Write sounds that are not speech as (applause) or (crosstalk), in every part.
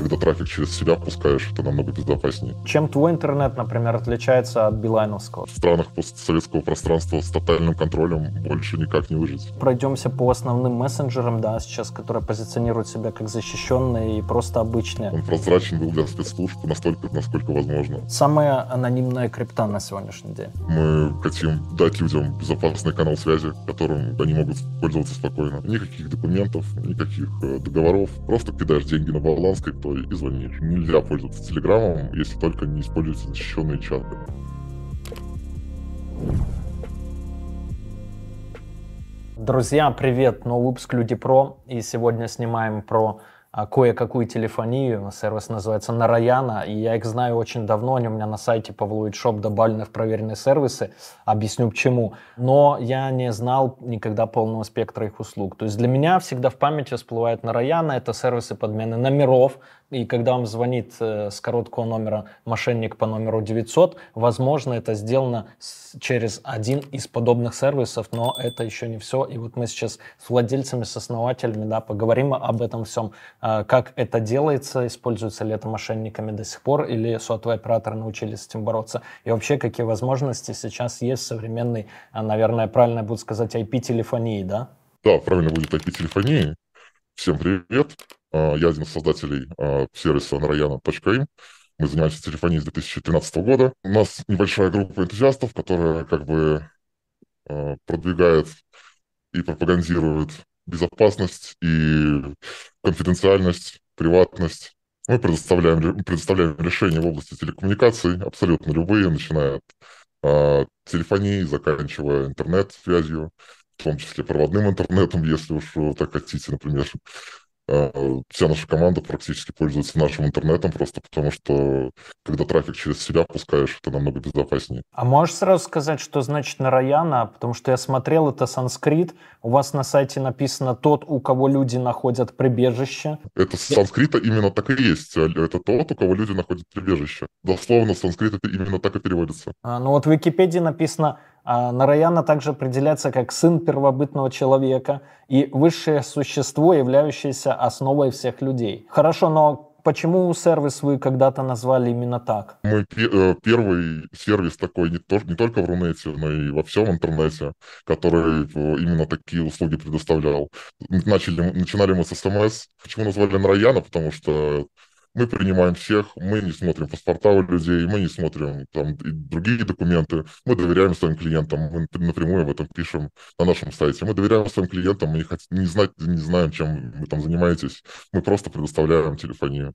Когда трафик через себя пускаешь, это намного безопаснее. Чем твой интернет, например, отличается от билайновского? В странах постсоветского пространства с тотальным контролем больше никак не выжить. Пройдемся по основным мессенджерам, да, сейчас, которые позиционируют себя как защищенные и просто обычные. Он прозрачен был для спецслужб настолько, насколько возможно. Самая анонимная крипта на сегодняшний день. Мы хотим дать людям безопасный канал связи, которым они могут пользоваться спокойно. Никаких документов, никаких э, договоров. Просто кидаешь деньги на баланс крипто и звонишь. Нельзя пользоваться телеграммом, если только не используются защищенные чаты. Друзья, привет! Новый выпуск Люди Про. И сегодня снимаем про а, кое-какую телефонию. Сервис называется Нараяна, и я их знаю очень давно. Они у меня на сайте Pavloid Shop добавлены в проверенные сервисы. Объясню почему. Но я не знал никогда полного спектра их услуг. То есть для меня всегда в памяти всплывает Нараяна. Это сервисы подмены номеров, и когда вам звонит э, с короткого номера мошенник по номеру 900, возможно, это сделано через один из подобных сервисов, но это еще не все. И вот мы сейчас с владельцами, с основателями да, поговорим об этом всем, э, как это делается, используется ли это мошенниками до сих пор, или сотовые операторы научились с этим бороться, и вообще какие возможности сейчас есть в современной, э, наверное, правильно будет сказать, IP-телефонии, да? Да, правильно будет IP-телефонии. Всем привет. А, я один из создателей а, сервиса narayana.im. Мы занимаемся телефонией с 2013 года. У нас небольшая группа энтузиастов, которая как бы а, продвигает и пропагандирует безопасность и конфиденциальность, приватность. Мы предоставляем, предоставляем решения в области телекоммуникаций, абсолютно любые, начиная от э, телефонии, заканчивая интернет-связью, в том числе проводным интернетом, если уж так хотите, например. Э, вся наша команда практически пользуется нашим интернетом, просто потому что когда трафик через себя пускаешь, это намного безопаснее. А можешь сразу сказать, что значит Нараяна? Потому что я смотрел, это санскрит. У вас на сайте написано «тот, у кого люди находят прибежище». Это с санскрита именно так и есть. Это тот, у кого люди находят прибежище. Дословно санскрит это именно так и переводится. А, ну вот в Википедии написано а Нараяна также определяется как сын первобытного человека и высшее существо, являющееся основой всех людей. Хорошо, но почему сервис вы когда-то назвали именно так? Мы э, первый сервис такой не, то, не только в Рунете, но и во всем интернете, который именно такие услуги предоставлял. Начали, начинали мы с СМС. Почему назвали Нараяна? Потому что мы принимаем всех, мы не смотрим паспорта у людей, мы не смотрим там другие документы, мы доверяем своим клиентам, мы напрямую об этом пишем на нашем сайте. Мы доверяем своим клиентам, мы не, хот... не, знать, не знаем, чем вы там занимаетесь, мы просто предоставляем телефонию.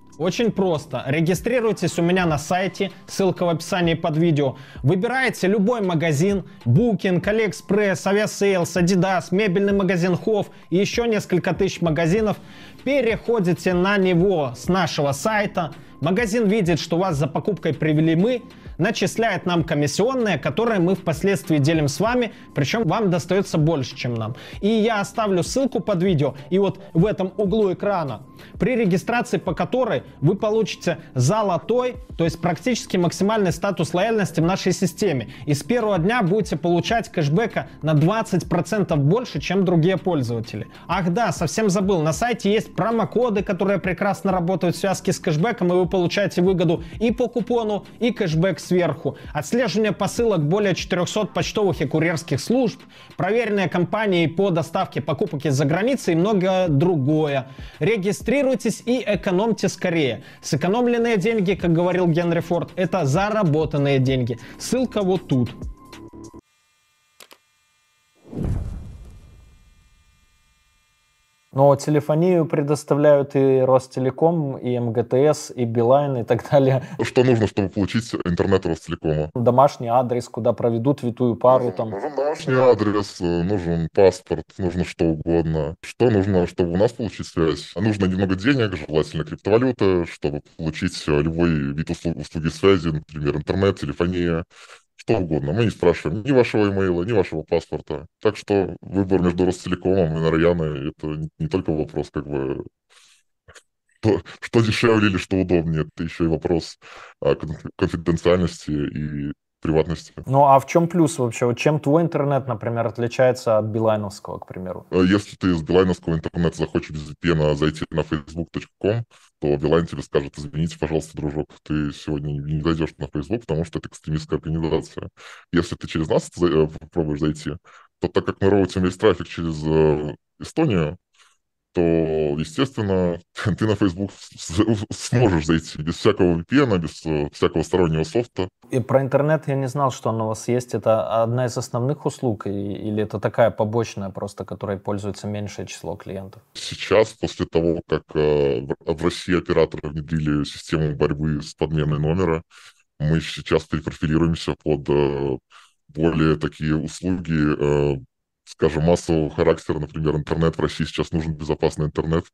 Очень просто. Регистрируйтесь у меня на сайте, ссылка в описании под видео. Выбираете любой магазин, Booking, AliExpress, Aviasales, Adidas, мебельный магазин Hof и еще несколько тысяч магазинов. Переходите на него с нашего сайта. Магазин видит, что вас за покупкой привели мы, начисляет нам комиссионные, которые мы впоследствии делим с вами, причем вам достается больше, чем нам. И я оставлю ссылку под видео, и вот в этом углу экрана, при регистрации по которой вы получите золотой, то есть практически максимальный статус лояльности в нашей системе. И с первого дня будете получать кэшбэка на 20% больше, чем другие пользователи. Ах да, совсем забыл, на сайте есть промокоды, которые прекрасно работают в связке с кэшбэком, и вы получаете выгоду и по купону, и кэшбэк сверху, отслеживание посылок более 400 почтовых и курьерских служб, проверенные компании по доставке покупок из-за границы и многое другое. Регистрируйтесь и экономьте скорее. Сэкономленные деньги, как говорил Генри Форд, это заработанные деньги. Ссылка вот тут. Но телефонию предоставляют и Ростелеком, и МГТС, и Билайн, и так далее. Что нужно, чтобы получить интернет Ростелекома? Домашний адрес, куда проведут витую пару. Нужен, там. нужен домашний адрес, нужен паспорт, нужно что угодно. Что нужно, чтобы у нас получить связь? Нужно немного денег, желательно криптовалюта, чтобы получить любой вид услуг, услуги связи, например, интернет, телефония, что угодно. Мы не спрашиваем ни вашего имейла, ни вашего паспорта. Так что выбор между Ростелекомом и Нараяной – это не только вопрос как бы (laughs) что, что дешевле или что удобнее. Это еще и вопрос а, конфиденциальности и приватности. Ну а в чем плюс вообще? Вот чем твой интернет, например, отличается от билайновского, к примеру? А если ты из билайновского интернета захочешь без VPN зайти на facebook.com, то Билайн тебе скажет, извините, пожалуйста, дружок, ты сегодня не зайдешь на Facebook, потому что это экстремистская организация. Если ты через нас э, попробуешь зайти, то так как мы роутим весь трафик через э, Эстонию, то, естественно, (laughs) ты на Facebook сможешь зайти без всякого VPN, без э, всякого стороннего софта. И про интернет я не знал, что он у вас есть. Это одна из основных услуг или это такая побочная просто, которой пользуется меньшее число клиентов? Сейчас, после того, как э, в России операторы внедрили систему борьбы с подменой номера, мы сейчас перепрофилируемся под э, более такие услуги скажем, массового характера, например, интернет в России сейчас нужен безопасный интернет,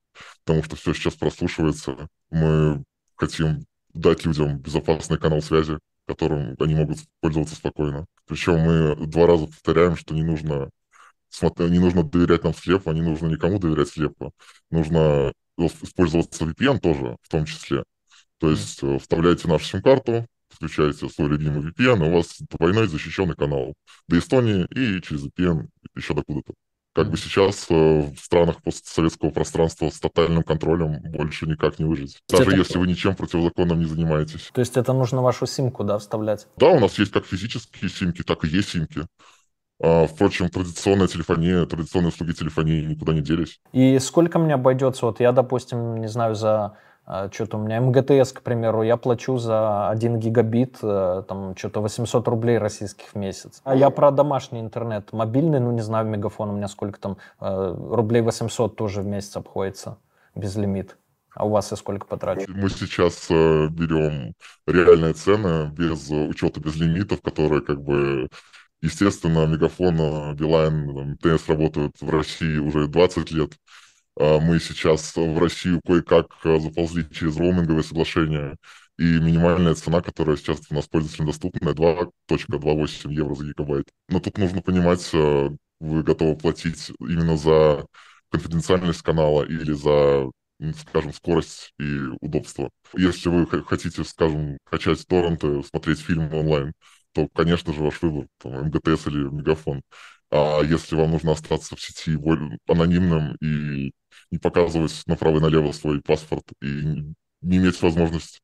потому что все сейчас прослушивается. Мы хотим дать людям безопасный канал связи, которым они могут пользоваться спокойно. Причем мы два раза повторяем, что не нужно, не нужно доверять нам слепо, не нужно никому доверять слепо. Нужно использоваться VPN тоже, в том числе. То есть mm. вставляете нашу сим-карту, включаете свой любимый VPN, и у вас двойной защищенный канал до Эстонии и через VPN еще докуда-то. Как бы сейчас э, в странах постсоветского пространства с тотальным контролем больше никак не выжить. Даже это... если вы ничем противозаконным не занимаетесь. То есть это нужно вашу симку, да, вставлять? Да, у нас есть как физические симки, так и есть симки. А, впрочем, традиционная телефония, традиционные услуги телефонии никуда не делись. И сколько мне обойдется? Вот я, допустим, не знаю, за что-то у меня МГТС, к примеру, я плачу за 1 гигабит, э, там, что-то 800 рублей российских в месяц. А я про домашний интернет, мобильный, ну, не знаю, мегафон у меня сколько там, э, рублей 800 тоже в месяц обходится, без лимит. А у вас и сколько потратили? Мы сейчас э, берем реальные цены без учета без лимитов, которые как бы Естественно, Мегафон, Билайн, МТС работают в России уже 20 лет. А, мы сейчас в Россию кое-как а, заползли через роуминговое соглашение, и минимальная цена, которая сейчас у нас пользователям доступна, 2.28 евро за гигабайт. Но тут нужно понимать, а, вы готовы платить именно за конфиденциальность канала или за скажем, скорость и удобство. Если вы хотите, скажем, качать торренты, смотреть фильм онлайн, то, конечно же, ваш выбор, там, МГТС или Мегафон. А если вам нужно остаться в сети анонимным и не показывать направо и налево свой паспорт и не иметь возможность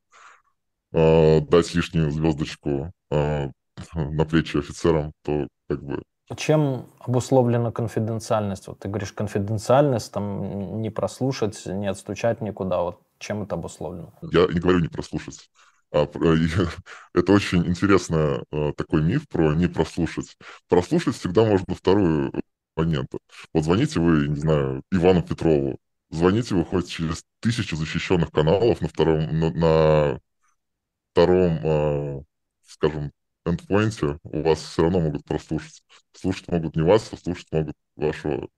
э, дать лишнюю звездочку э, на плечи офицерам, то как бы... Чем обусловлена конфиденциальность? Вот ты говоришь, конфиденциальность, там не прослушать, не отстучать никуда. Вот чем это обусловлено? Я не говорю не прослушать. А, (laughs) это очень интересный а, такой миф про не прослушать. Прослушать всегда можно вторую абонента. Вот звоните вы, не знаю, Ивану Петрову, звоните вы хоть через тысячу защищенных каналов на втором, на, на втором, э, скажем, эндпоинте, у вас все равно могут прослушать. Слушать могут не вас, а слушать могут вашего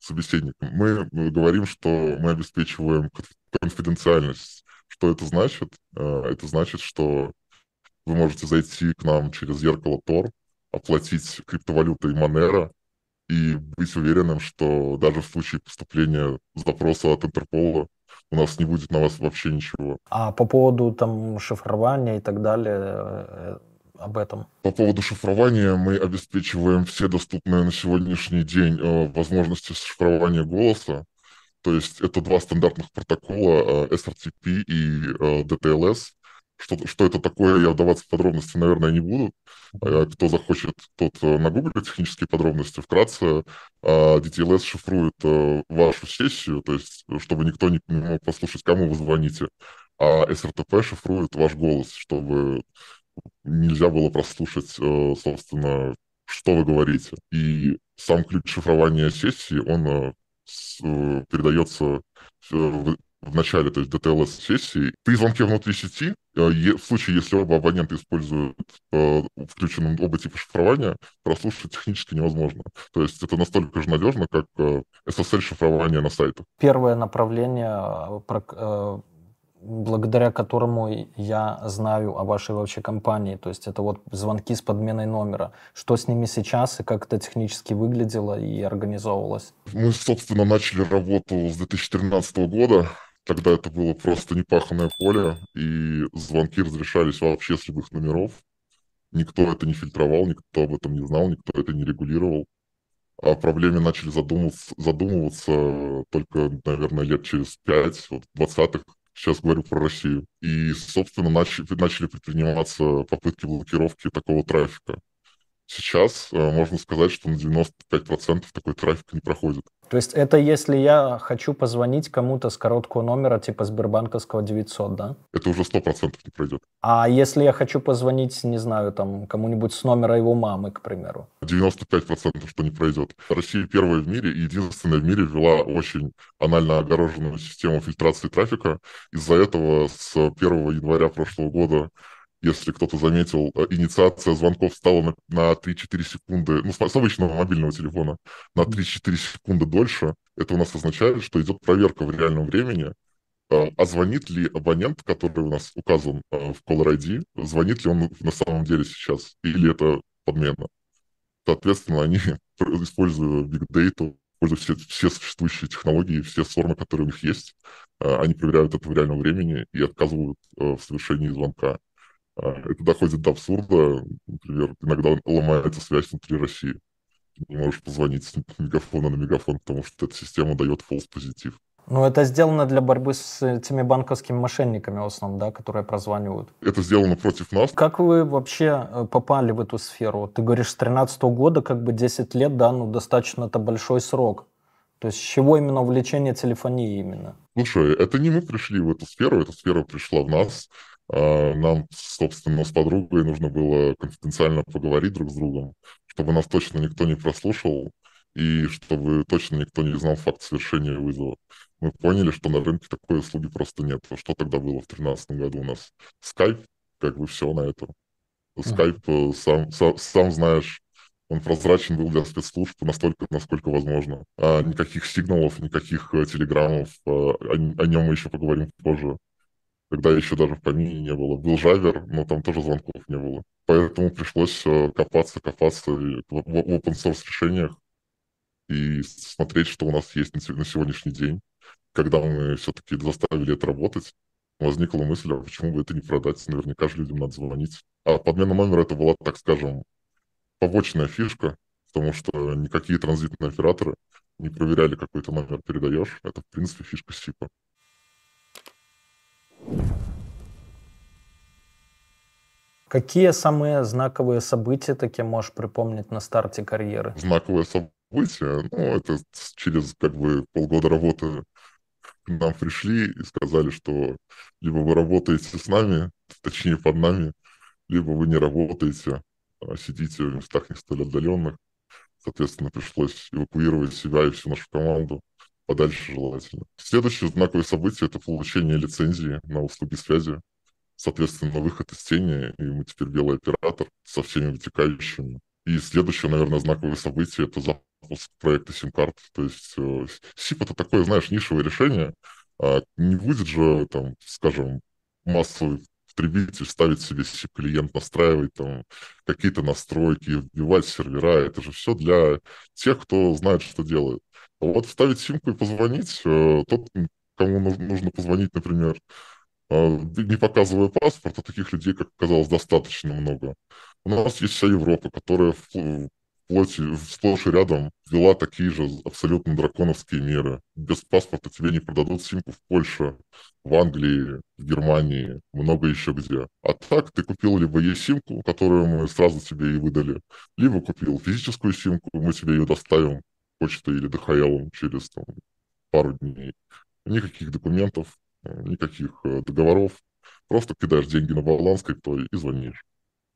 собеседника. Мы говорим, что мы обеспечиваем конфиденциальность. Что это значит? Это значит, что вы можете зайти к нам через зеркало Тор, оплатить криптовалютой Monero, и быть уверенным, что даже в случае поступления запроса от Интерпола у нас не будет на вас вообще ничего. А по поводу там шифрования и так далее, э, об этом? По поводу шифрования мы обеспечиваем все доступные на сегодняшний день э, возможности шифрования голоса. То есть это два стандартных протокола э, SRTP и DTLS. Что, что это такое, я вдаваться в подробности, наверное, не буду. А, кто захочет, тот э, нагуглит технические подробности. Вкратце, DTLS а, шифрует э, вашу сессию, то есть чтобы никто не мог послушать, кому вы звоните. А SRTP шифрует ваш голос, чтобы нельзя было прослушать, э, собственно, что вы говорите. И сам ключ шифрования сессии, он э, передается в, в начале, то есть DTLS-сессии. При звонке внутри сети, в случае, если оба абонента используют включенным оба типа шифрования, прослушать технически невозможно. То есть это настолько же надежно, как SSL-шифрование на сайтах. Первое направление благодаря которому я знаю о вашей вообще компании. То есть это вот звонки с подменой номера. Что с ними сейчас и как это технически выглядело и организовывалось? Мы, собственно, начали работу с 2013 года. Тогда это было просто непаханное поле, и звонки разрешались вообще с любых номеров. Никто это не фильтровал, никто об этом не знал, никто это не регулировал. О проблеме начали задумываться, задумываться только, наверное, лет через пять, вот в 20-х сейчас говорю про Россию. И, собственно, начали, предприниматься попытки блокировки такого трафика. Сейчас э, можно сказать, что на 95% такой трафик не проходит. То есть это если я хочу позвонить кому-то с короткого номера типа Сбербанковского 900, да? Это уже 100% не пройдет. А если я хочу позвонить, не знаю, там кому-нибудь с номера его мамы, к примеру? 95% что не пройдет. Россия первая в мире и единственная в мире ввела очень анально огороженную систему фильтрации трафика. Из-за этого с 1 января прошлого года если кто-то заметил, э, инициация звонков стала на, на 3-4 секунды, ну, с обычного мобильного телефона, на 3-4 секунды дольше. Это у нас означает, что идет проверка в реальном времени, э, а звонит ли абонент, который у нас указан э, в Caller ID, звонит ли он на самом деле сейчас, или это подмена. Соответственно, они, (laughs) используя Big Data, используя все, все существующие технологии, все сормы, которые у них есть, они проверяют это в реальном времени и отказывают в совершении звонка. А, это доходит до абсурда. Например, иногда ломается связь внутри России. Ты не можешь позвонить с (laughs) мегафона на мегафон, потому что эта система дает false позитив. Ну, это сделано для борьбы с этими банковскими мошенниками в основном, да, которые прозванивают. Это сделано против нас. Как вы вообще э, попали в эту сферу? Ты говоришь, с 13 года, как бы 10 лет, да, ну, достаточно это большой срок. То есть с чего именно увлечение телефонией именно? Слушай, это не мы пришли в эту сферу, эта сфера пришла в нас. А, нам, собственно, с подругой нужно было конфиденциально поговорить друг с другом, чтобы нас точно никто не прослушал и чтобы точно никто не знал факт совершения вызова. Мы поняли, что на рынке такой услуги просто нет. Что тогда было в 2013 году у нас? Skype, как бы все на этом. Skype, mm-hmm. сам, сам, сам знаешь, он прозрачен был для спецслужб настолько, насколько возможно. А никаких сигналов, никаких э, телеграммов, а, о, о нем мы еще поговорим позже когда еще даже в помине не было. Был Жавер, но там тоже звонков не было. Поэтому пришлось э, копаться, копаться в open source решениях и смотреть, что у нас есть на сегодняшний день. Когда мы все-таки заставили это работать, возникла мысль, а почему бы это не продать? Наверняка же людям надо звонить. А подмена номера это была, так скажем, побочная фишка, потому что никакие транзитные операторы не проверяли, какой то номер передаешь. Это, в принципе, фишка СИПа. Какие самые знаковые события такие можешь припомнить на старте карьеры? Знаковые события? Ну, это через как бы полгода работы к нам пришли и сказали, что либо вы работаете с нами, точнее под нами, либо вы не работаете, а сидите в местах не столь отдаленных. Соответственно, пришлось эвакуировать себя и всю нашу команду подальше желательно. Следующее знаковое событие – это получение лицензии на услуги связи. Соответственно, выход из тени, и мы теперь белый оператор со всеми вытекающими. И следующее, наверное, знаковое событие – это запуск проекта SIM-карт. То есть э, SIP – это такое, знаешь, нишевое решение. А не будет же, там, скажем, массовый потребитель ставить себе SIP-клиент, настраивать там какие-то настройки, вбивать сервера. Это же все для тех, кто знает, что делает. Вот вставить симку и позвонить, э, тот, кому нужно позвонить, например, э, не показывая паспорт, а таких людей, как оказалось, достаточно много. У нас есть вся Европа, которая вплоть, сплошь и рядом ввела такие же абсолютно драконовские меры. Без паспорта тебе не продадут симку в Польше, в Англии, в Германии, много еще где. А так ты купил либо e-симку, которую мы сразу тебе и выдали, либо купил физическую симку, мы тебе ее доставим почтой или ДХЛ через там, пару дней. Никаких документов, никаких э, договоров. Просто кидаешь деньги на баланс крипто и звонишь.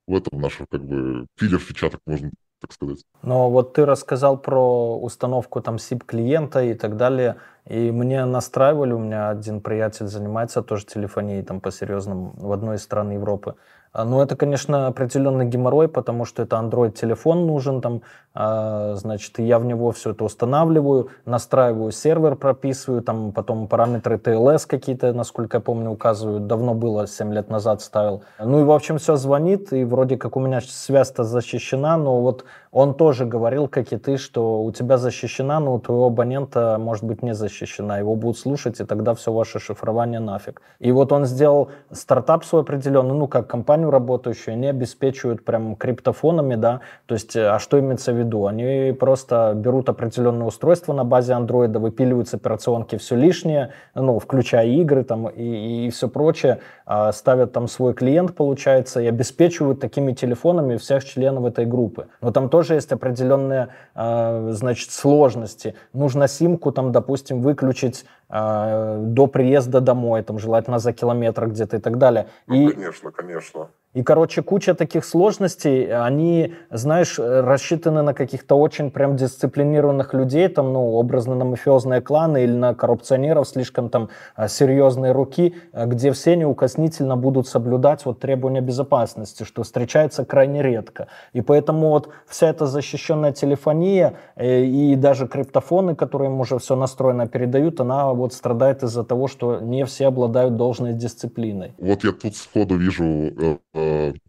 В этом наша как бы пилер фича, так можно так сказать. Но вот ты рассказал про установку там SIP клиента и так далее, и мне настраивали, у меня один приятель занимается тоже телефонией там по серьезному в одной из стран Европы. А, ну, это, конечно, определенный геморрой, потому что это Android-телефон нужен, там, а, значит, я в него все это устанавливаю, настраиваю сервер, прописываю, там, потом параметры TLS какие-то, насколько я помню, указываю. Давно было, 7 лет назад ставил. Ну и, в общем, все звонит, и вроде как у меня связь-то защищена, но вот он тоже говорил, как и ты, что у тебя защищена, но у твоего абонента может быть не защищена. Его будут слушать, и тогда все ваше шифрование нафиг. И вот он сделал стартап свой определенный, ну, как компанию работающую, они обеспечивают прям криптофонами, да, то есть, э, а что имеется в виду? Они просто берут определенное устройство на базе андроида, выпиливают с операционки все лишнее, ну, включая игры там и, и все прочее, а, ставят там свой клиент, получается, и обеспечивают такими телефонами всех членов этой группы. Но там тоже есть определенные, а, значит, сложности. Нужно симку там, допустим, выключить до приезда домой, там, желательно за километр где-то и так далее. Ну, и, конечно, конечно. И, короче, куча таких сложностей, они, знаешь, рассчитаны на каких-то очень прям дисциплинированных людей, там, ну, образно на мафиозные кланы или на коррупционеров слишком там а, серьезные руки, а, где все неукоснительно будут соблюдать вот требования безопасности, что встречается крайне редко. И поэтому вот вся эта защищенная телефония э, и даже криптофоны, которые им уже все настроено передают, она вот страдает из-за того, что не все обладают должной дисциплиной. Вот я тут сходу вижу э,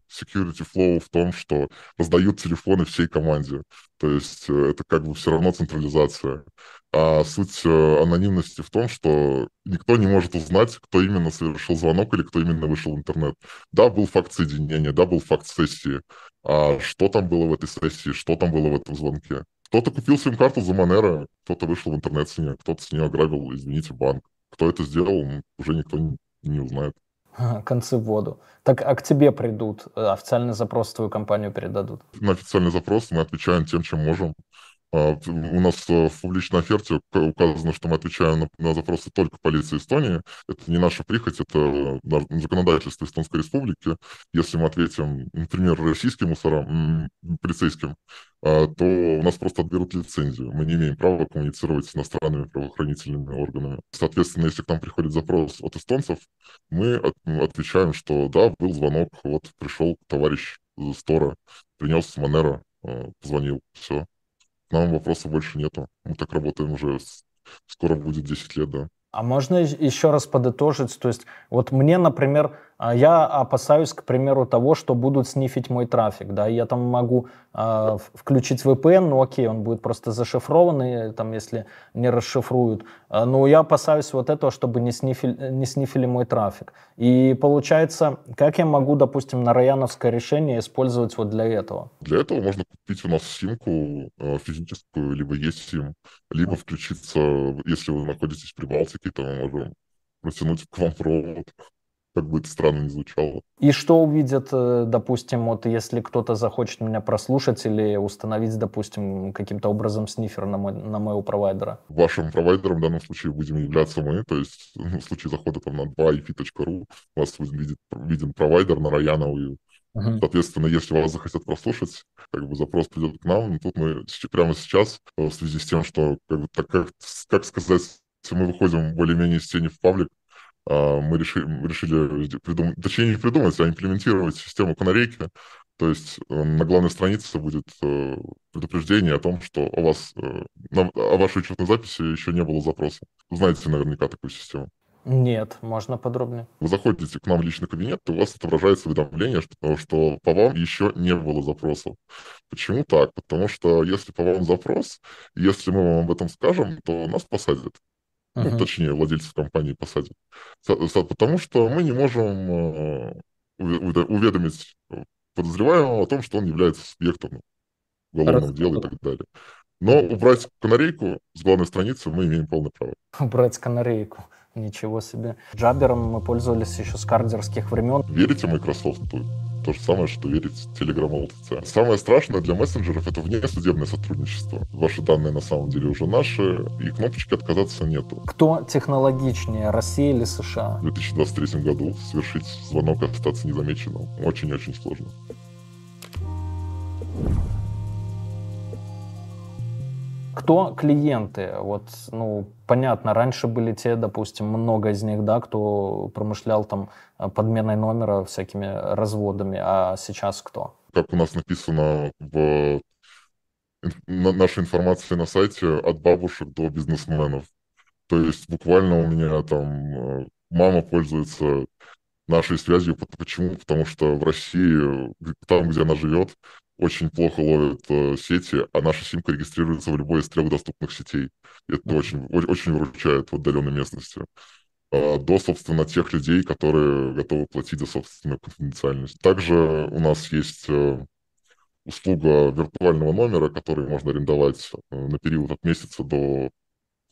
security flow в том, что раздают телефоны всей команде. То есть э, это как бы все равно централизация. А суть анонимности в том, что никто не может узнать, кто именно совершил звонок или кто именно вышел в интернет. Да, был факт соединения, да, был факт сессии. А что там было в этой сессии, что там было в этом звонке? Кто-то купил сим-карту за Монера, кто-то вышел в интернет с нее, кто-то с нее ограбил, извините, банк. Кто это сделал, уже никто не узнает. (laughs) Концы в воду. Так, а к тебе придут, э, официальный запрос в твою компанию передадут? На официальный запрос мы отвечаем тем, чем можем. А, у нас э, в публичной оферте указано, что мы отвечаем на, на запросы только полиции Эстонии. Это не наша прихоть, это законодательство Эстонской Республики. Если мы ответим, например, российским мусорам, полицейским, а, то у нас просто отберут лицензию. Мы не имеем права коммуницировать с иностранными правоохранительными органами. Соответственно, если к нам приходит запрос от эстонцев, мы отвечаем, что да, был звонок, вот пришел товарищ Стора, принес Монеро, а, позвонил, все нам вопросов больше нету. Мы так работаем уже, скоро будет 10 лет, да. А можно еще раз подытожить? То есть вот мне, например, я опасаюсь, к примеру, того, что будут снифить мой трафик, да, я там могу э, включить VPN, ну окей, он будет просто зашифрованный, там, если не расшифруют, а, но я опасаюсь вот этого, чтобы не снифили, не снифили мой трафик. И получается, как я могу, допустим, на Раяновское решение использовать вот для этого? Для этого можно купить у нас симку физическую, либо есть сим, либо включиться, если вы находитесь при Балтике, то мы можем протянуть к вам провод как бы это странно не звучало. И что увидят, э, допустим, вот если кто-то захочет меня прослушать или установить, допустим, каким-то образом снифер на, мой, на моего провайдера? Вашим провайдером в данном случае будем являться мы, то есть (laughs) ну, в случае захода там на 2ip.ru у вас будет виден, провайдер на Раяновую. Соответственно, если вас захотят прослушать, как бы запрос придет к нам, но тут мы прямо сейчас, э, в связи с тем, что, как, бы, так, как, как сказать, мы выходим более-менее из тени в паблик, мы решили, решили придумать, точнее не придумать, а имплементировать систему канарейки. То есть э, на главной странице будет э, предупреждение о том, что у вас э, о вашей учетной записи еще не было запроса. Знаете наверняка такую систему. Нет, можно подробнее. Вы заходите к нам в личный кабинет, и у вас отображается уведомление, что, что по вам еще не было запросов. Почему так? Потому что если по вам запрос, если мы вам об этом скажем, то нас посадят uh-huh. ну, точнее, владельцев компании посадят. Потому что мы не можем э, уведомить подозреваемого о том, что он является субъектом уголовного дела и так далее. Но убрать канарейку с главной страницы мы имеем полное право. Убрать канарейку. Ничего себе. Джабером мы пользовались еще с кардерских времен. Верите Microsoft? То же самое, что верить Telegram LTC. Самое страшное для мессенджеров — это внесудебное сотрудничество. Ваши данные на самом деле уже наши, и кнопочки отказаться нету. Кто технологичнее, Россия или США? В 2023 году совершить звонок и остаться незамеченным очень-очень сложно. Кто клиенты? Вот, ну, понятно, раньше были те, допустим, много из них, да, кто промышлял там э, подменой номера всякими разводами, а сейчас кто? Как у нас написано в нашей информации на сайте, от бабушек до бизнесменов. То есть буквально у меня там э, мама пользуется нашей связью. Почему? Потому что в России, там, где она живет, очень плохо ловят э, сети, а наша симка регистрируется в любой из трех доступных сетей. И это очень, очень выручает в отдаленной местности. А, до, собственно, тех людей, которые готовы платить за собственную конфиденциальность. Также у нас есть э, услуга виртуального номера, который можно арендовать э, на период от месяца до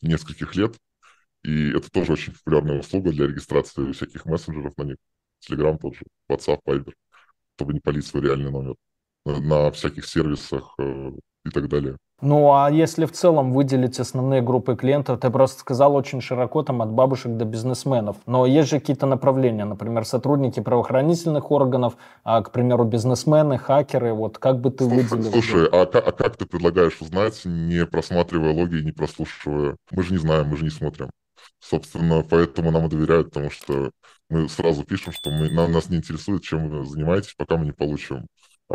нескольких лет. И это тоже очень популярная услуга для регистрации всяких мессенджеров на них. Telegram тот же, WhatsApp, Viber, чтобы не палить свой реальный номер на всяких сервисах э, и так далее. Ну, а если в целом выделить основные группы клиентов, ты просто сказал очень широко, там, от бабушек до бизнесменов. Но есть же какие-то направления, например, сотрудники правоохранительных органов, а, к примеру, бизнесмены, хакеры, вот как бы ты слушай, выделил? Слушай, а, а как ты предлагаешь узнать, не просматривая логи, не прослушивая? Мы же не знаем, мы же не смотрим. Собственно, поэтому нам и доверяют, потому что мы сразу пишем, что мы, нам, нас не интересует, чем вы занимаетесь, пока мы не получим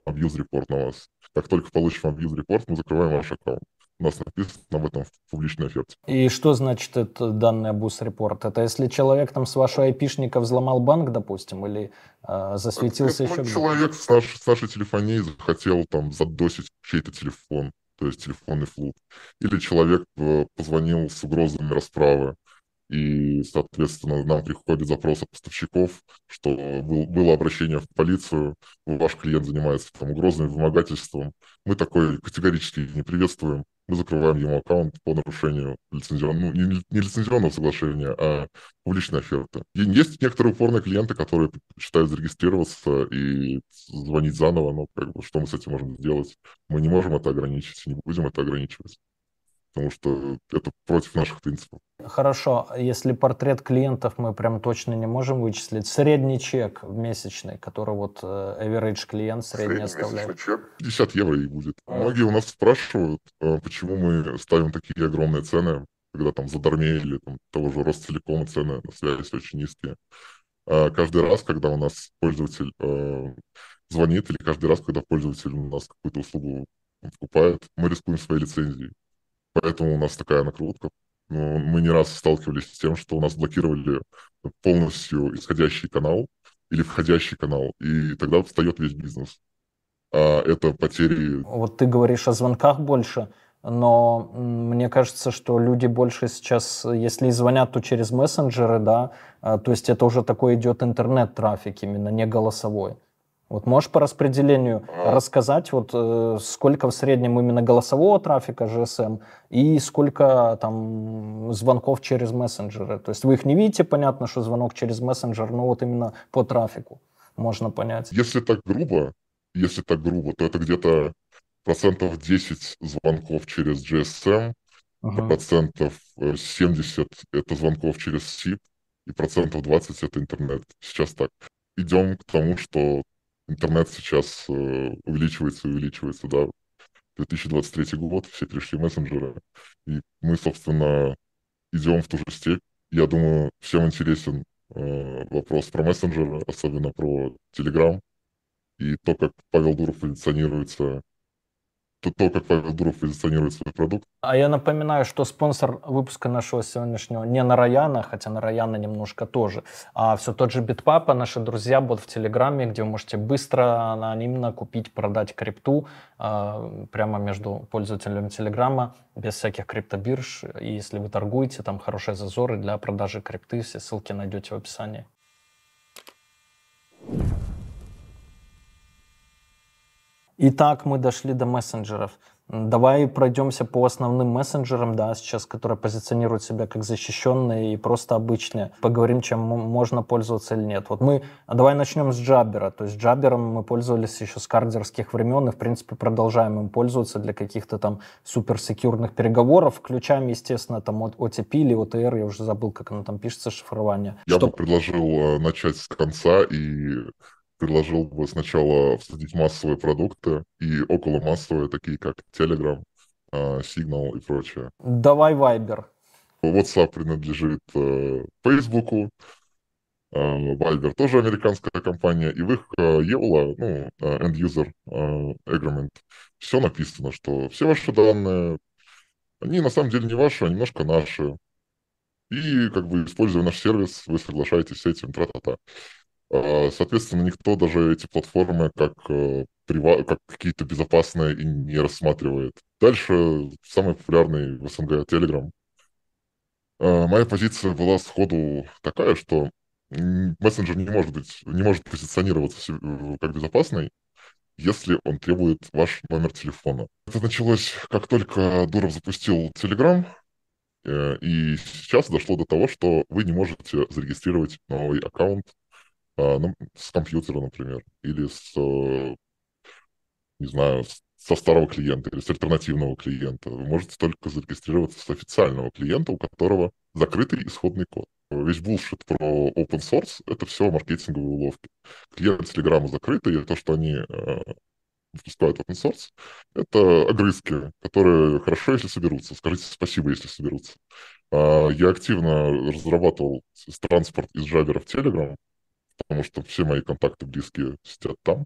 абьюз-репорт на вас. Как только получим абьюз-репорт, мы закрываем ваш аккаунт. У нас написано об этом в публичной оферте. И что значит это данный абуз-репорт? Это если человек там с вашего айпишника взломал банк, допустим, или э, засветился это, еще где Человек с, наш, с нашей телефонией захотел там задосить чей-то телефон, то есть телефонный флут. Или человек э, позвонил с угрозами расправы и, соответственно, нам приходит запрос от поставщиков, что был, было обращение в полицию, ваш клиент занимается там угрозами, вымогательством. Мы такое категорически не приветствуем. Мы закрываем ему аккаунт по нарушению лицензионного, ну, не, не лицензионного соглашения, а публичной оферты. И есть некоторые упорные клиенты, которые считают зарегистрироваться и звонить заново, но как бы, что мы с этим можем сделать? Мы не можем это ограничить, не будем это ограничивать потому что это против наших принципов. Хорошо, если портрет клиентов мы прям точно не можем вычислить, средний чек месячный, который вот э, average клиент средний, средний оставляет. чек 50 евро и будет. Многие у нас спрашивают, а почему мы ставим такие огромные цены, когда там за Дарме или там, того же Ростелекома цены на связь очень низкие. А каждый раз, когда у нас пользователь э, звонит, или каждый раз, когда пользователь у нас какую-то услугу покупает, мы рискуем своей лицензией. Поэтому у нас такая накрутка. Но мы не раз сталкивались с тем, что у нас блокировали полностью исходящий канал или входящий канал, и тогда встает весь бизнес. А это потери... Вот ты говоришь о звонках больше, но мне кажется, что люди больше сейчас, если звонят, то через мессенджеры, да, а, то есть это уже такой идет интернет-трафик именно, не голосовой. Вот можешь по распределению а. рассказать, вот э, сколько в среднем именно голосового трафика GSM и сколько там звонков через мессенджеры? То есть вы их не видите, понятно, что звонок через мессенджер, но вот именно по трафику можно понять. Если так грубо, если так грубо, то это где-то процентов 10 звонков через GSM, ага. процентов 70 э, это звонков через SIP, и процентов 20 это интернет. Сейчас так. Идем к тому, что интернет сейчас э, увеличивается и увеличивается, да. 2023 год, все перешли мессенджеры, и мы, собственно, идем в ту же степь. Я думаю, всем интересен э, вопрос про мессенджеры, особенно про Telegram, и то, как Павел Дуров позиционируется то, как Павел Дуров позиционирует свой продукт. А я напоминаю, что спонсор выпуска нашего сегодняшнего не Нараяна, хотя Нараяна немножко тоже, а все тот же Битпапа, наши друзья, бот в Телеграме, где вы можете быстро, анонимно купить, продать крипту э, прямо между пользователями Телеграма, без всяких криптобирж. И если вы торгуете, там хорошие зазоры для продажи крипты, все ссылки найдете в описании. Итак, мы дошли до мессенджеров. Давай пройдемся по основным мессенджерам, да, сейчас, которые позиционируют себя как защищенные и просто обычные. Поговорим, чем можно пользоваться или нет. Вот мы, давай начнем с Джаббера. То есть Джаббером мы пользовались еще с кардерских времен и, в принципе, продолжаем им пользоваться для каких-то там суперсекьюрных переговоров, включаем, естественно, там OTP или OTR, я уже забыл, как оно там пишется, шифрование. Я Что... бы предложил э, начать с конца и предложил бы сначала обсудить массовые продукты и около массовые, такие как Telegram, Signal и прочее. Давай Viber. WhatsApp принадлежит Facebook, Viber тоже американская компания, и в их EULA, ну, End User Agreement, все написано, что все ваши данные, они на самом деле не ваши, а немножко наши. И, как бы, используя наш сервис, вы соглашаетесь с этим, тра-та-та. Соответственно, никто даже эти платформы как, как какие-то безопасные и не рассматривает. Дальше самый популярный в СНГ Telegram. Моя позиция была сходу такая, что мессенджер не может быть, не может позиционироваться как безопасный, если он требует ваш номер телефона. Это началось, как только Дуров запустил Telegram, э, и сейчас дошло до того, что вы не можете зарегистрировать новый аккаунт а, с компьютера, например, или с, э, не знаю, со старого клиента или с альтернативного клиента. Вы можете только зарегистрироваться с официального клиента, у которого закрытый исходный код. Весь булшит про open source — это все маркетинговые уловки. Клиент Telegram закрытый, и то, что они э, выпускают open source, это огрызки, которые хорошо, если соберутся. Скажите спасибо, если соберутся. Э, я активно разрабатывал транспорт из Java в Telegram, потому что все мои контакты близкие сидят там.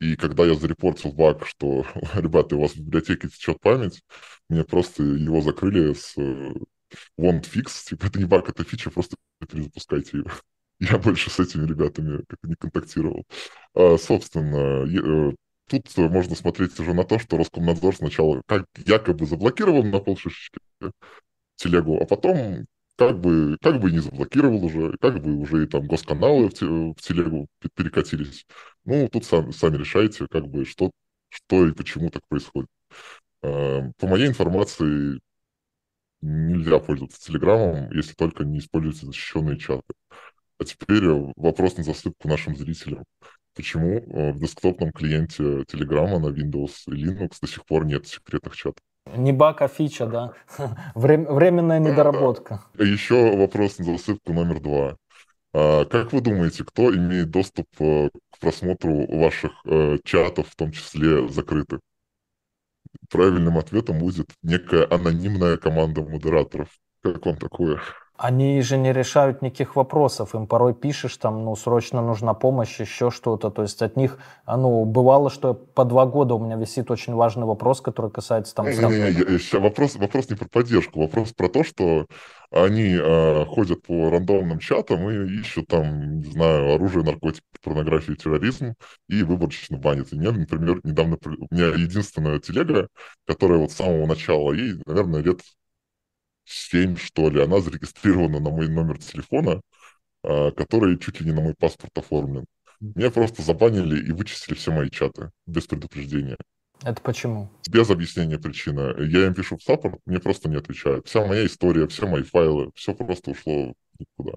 И когда я зарепортил баг, что, (laughs) ребята, у вас в библиотеке течет память, мне просто его закрыли с э, won't fix, типа это не баг, это фича, просто перезапускайте ее. (laughs) Я больше с этими ребятами как не контактировал. А, собственно, э, тут можно смотреть уже на то, что Роскомнадзор сначала как якобы заблокировал на полшишечки телегу, а потом как бы, как бы не заблокировал уже, как бы уже и там госканалы в, телегу перекатились. Ну, тут сам, сами решайте, как бы, что, что и почему так происходит. По моей информации, нельзя пользоваться Телеграмом, если только не используете защищенные чаты. А теперь вопрос на засыпку нашим зрителям. Почему э, в десктопном клиенте Телеграма на Windows и Linux до сих пор нет секретных чатов? Не баг, а фича, да. (laughs) Временная недоработка. Еще вопрос на засыпку номер два. А, как вы думаете, кто имеет доступ э, к просмотру ваших э, чатов, в том числе закрытых? Правильным ответом будет некая анонимная команда модераторов. Как вам такое? Они же не решают никаких вопросов. Им порой пишешь, там, ну, срочно нужна помощь, еще что-то. То есть от них, а, ну, бывало, что по два года у меня висит очень важный вопрос, который касается там... Не, не, не, вопрос, вопрос не про поддержку, вопрос про то, что они э, ходят по рандомным чатам и ищут там, не знаю, оружие, наркотики, порнографию, терроризм и выборочно банят. И мне, например, недавно... У меня единственная телега, которая вот с самого начала, ей, наверное, лет 7, что ли, она зарегистрирована на мой номер телефона, а, который чуть ли не на мой паспорт оформлен. Меня просто забанили и вычистили все мои чаты без предупреждения. Это почему? Без объяснения причины. Я им пишу в саппорт, мне просто не отвечают. Вся моя история, все мои файлы, все просто ушло куда.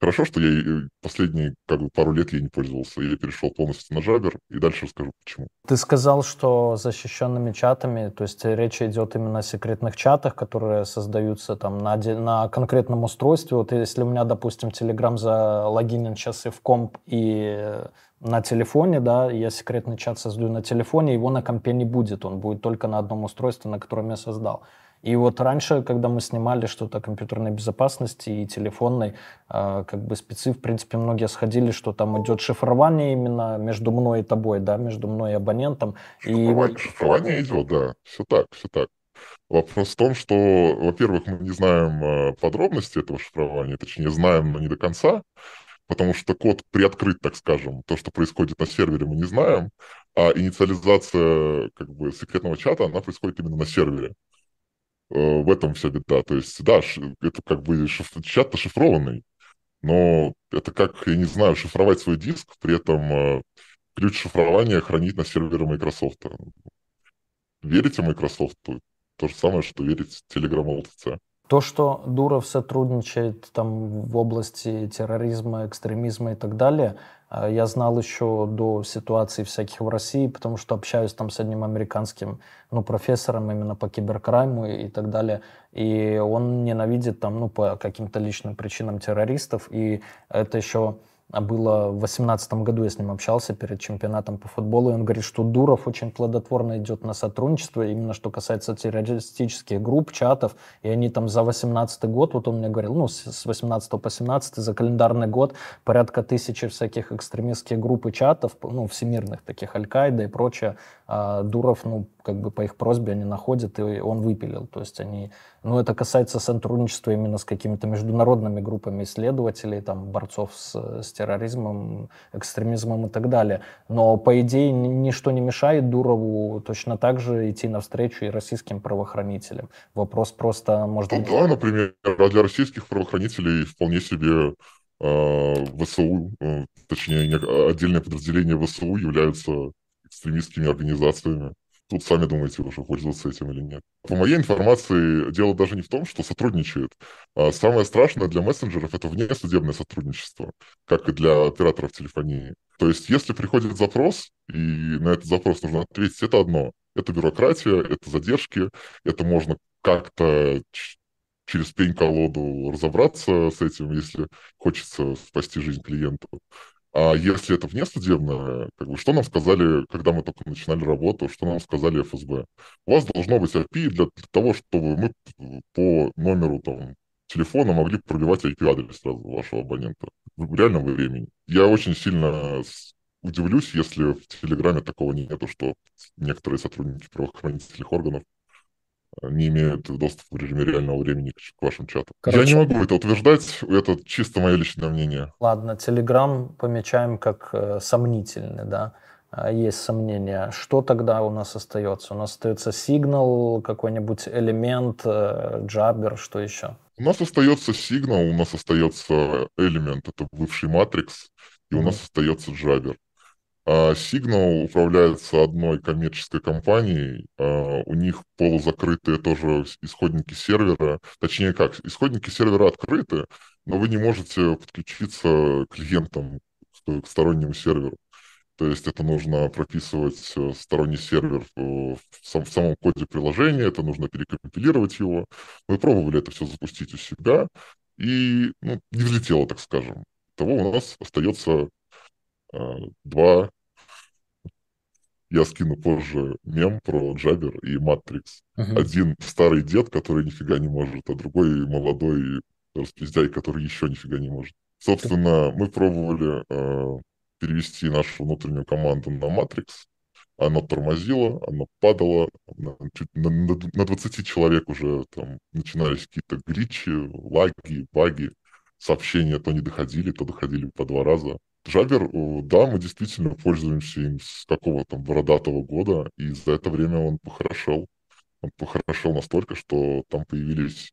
Хорошо, что я э, последние как бы, пару лет я не пользовался. Я перешел полностью на Jabber, и дальше расскажу, почему. Ты сказал, что защищенными чатами, то есть речь идет именно о секретных чатах, которые создаются там на, на конкретном устройстве. Вот если у меня, допустим, Telegram залогинен сейчас и в комп, и на телефоне, да, я секретный чат создаю на телефоне, его на компе не будет, он будет только на одном устройстве, на котором я создал. И вот раньше, когда мы снимали что-то о компьютерной безопасности и телефонной, э, как бы спецы, в принципе, многие сходили, что там идет шифрование именно между мной и тобой, да, между мной и абонентом. Шифрование, и шифрование идет, да, все так, все так. Вопрос в том, что, во-первых, мы не знаем э, подробности этого шифрования, точнее, знаем, но не до конца, потому что код приоткрыт, так скажем. То, что происходит на сервере, мы не знаем, а инициализация как бы секретного чата, она происходит именно на сервере. Э, в этом вся беда. То есть, да, это как бы шиф... чат шифрованный, но это как, я не знаю, шифровать свой диск, при этом э, ключ шифрования хранить на сервере Microsoft. Верите Microsoft? То же самое, что верить Telegram LTC. То, что Дуров сотрудничает там в области терроризма, экстремизма и так далее, э, я знал еще до ситуации всяких в России, потому что общаюсь там с одним американским ну, профессором именно по киберкрайму и, и так далее. И он ненавидит там, ну, по каким-то личным причинам террористов. И это еще а было в 2018 году, я с ним общался перед чемпионатом по футболу, и он говорит, что Дуров очень плодотворно идет на сотрудничество, именно что касается террористических групп, чатов, и они там за 2018 год, вот он мне говорил, ну, с 18 по 17 за календарный год порядка тысячи всяких экстремистских групп и чатов, ну, всемирных таких, Аль-Каида и прочее, а Дуров, ну, как бы по их просьбе они находят, и он выпилил. То есть они, ну, это касается сотрудничества именно с какими-то международными группами исследователей, там, борцов с, с терроризмом, экстремизмом и так далее. Но, по идее, ничто не мешает Дурову точно так же идти навстречу и российским правоохранителям. Вопрос просто, может ну, быть... Да, например, а для российских правоохранителей вполне себе э, ВСУ, точнее, отдельные подразделения ВСУ являются экстремистскими организациями. Тут сами думаете уже, пользоваться этим или нет. По моей информации, дело даже не в том, что сотрудничает. А самое страшное для мессенджеров – это внесудебное сотрудничество, как и для операторов телефонии. То есть, если приходит запрос, и на этот запрос нужно ответить, это одно. Это бюрократия, это задержки, это можно как-то через пень-колоду разобраться с этим, если хочется спасти жизнь клиенту. А если это внесудебное, как бы, что нам сказали, когда мы только начинали работу, что нам сказали ФСБ? У вас должно быть API для, для того, чтобы мы по номеру там, телефона могли пробивать IP-адрес сразу вашего абонента в реальном времени. Я очень сильно удивлюсь, если в Телеграме такого нету, что некоторые сотрудники правоохранительных органов не имеют доступа в режиме реального времени к вашим чатам. Короче, Я не могу это утверждать, это чисто мое личное мнение. Ладно, Telegram помечаем как э, сомнительный, да, а, есть сомнения. Что тогда у нас остается? У нас остается сигнал, какой-нибудь элемент, э, джабер, что еще? У нас остается сигнал, у нас остается элемент, это бывший матрикс, и у нас остается джабер. А Signal управляется одной коммерческой компанией, а у них полузакрытые тоже исходники сервера, точнее как, исходники сервера открыты, но вы не можете подключиться клиентам к стороннему серверу. То есть это нужно прописывать э, сторонний сервер в, сам, в самом коде приложения, это нужно перекомпилировать его. Мы пробовали это все запустить у себя, и ну, не взлетело, так скажем. Того у нас остается э, два я скину позже мем про Джабер и Матрикс. Uh-huh. Один старый дед, который нифига не может, а другой молодой распиздяй, который еще нифига не может. Собственно, мы пробовали э, перевести нашу внутреннюю команду на Матрикс. Оно тормозило, оно падало. На, на, на 20 человек уже там начинались какие-то гличи, лаги, баги. Сообщения то не доходили, то доходили по два раза. Джабер, да, мы действительно пользуемся им с какого-то бородатого года, и за это время он похорошел. Он похорошел настолько, что там появились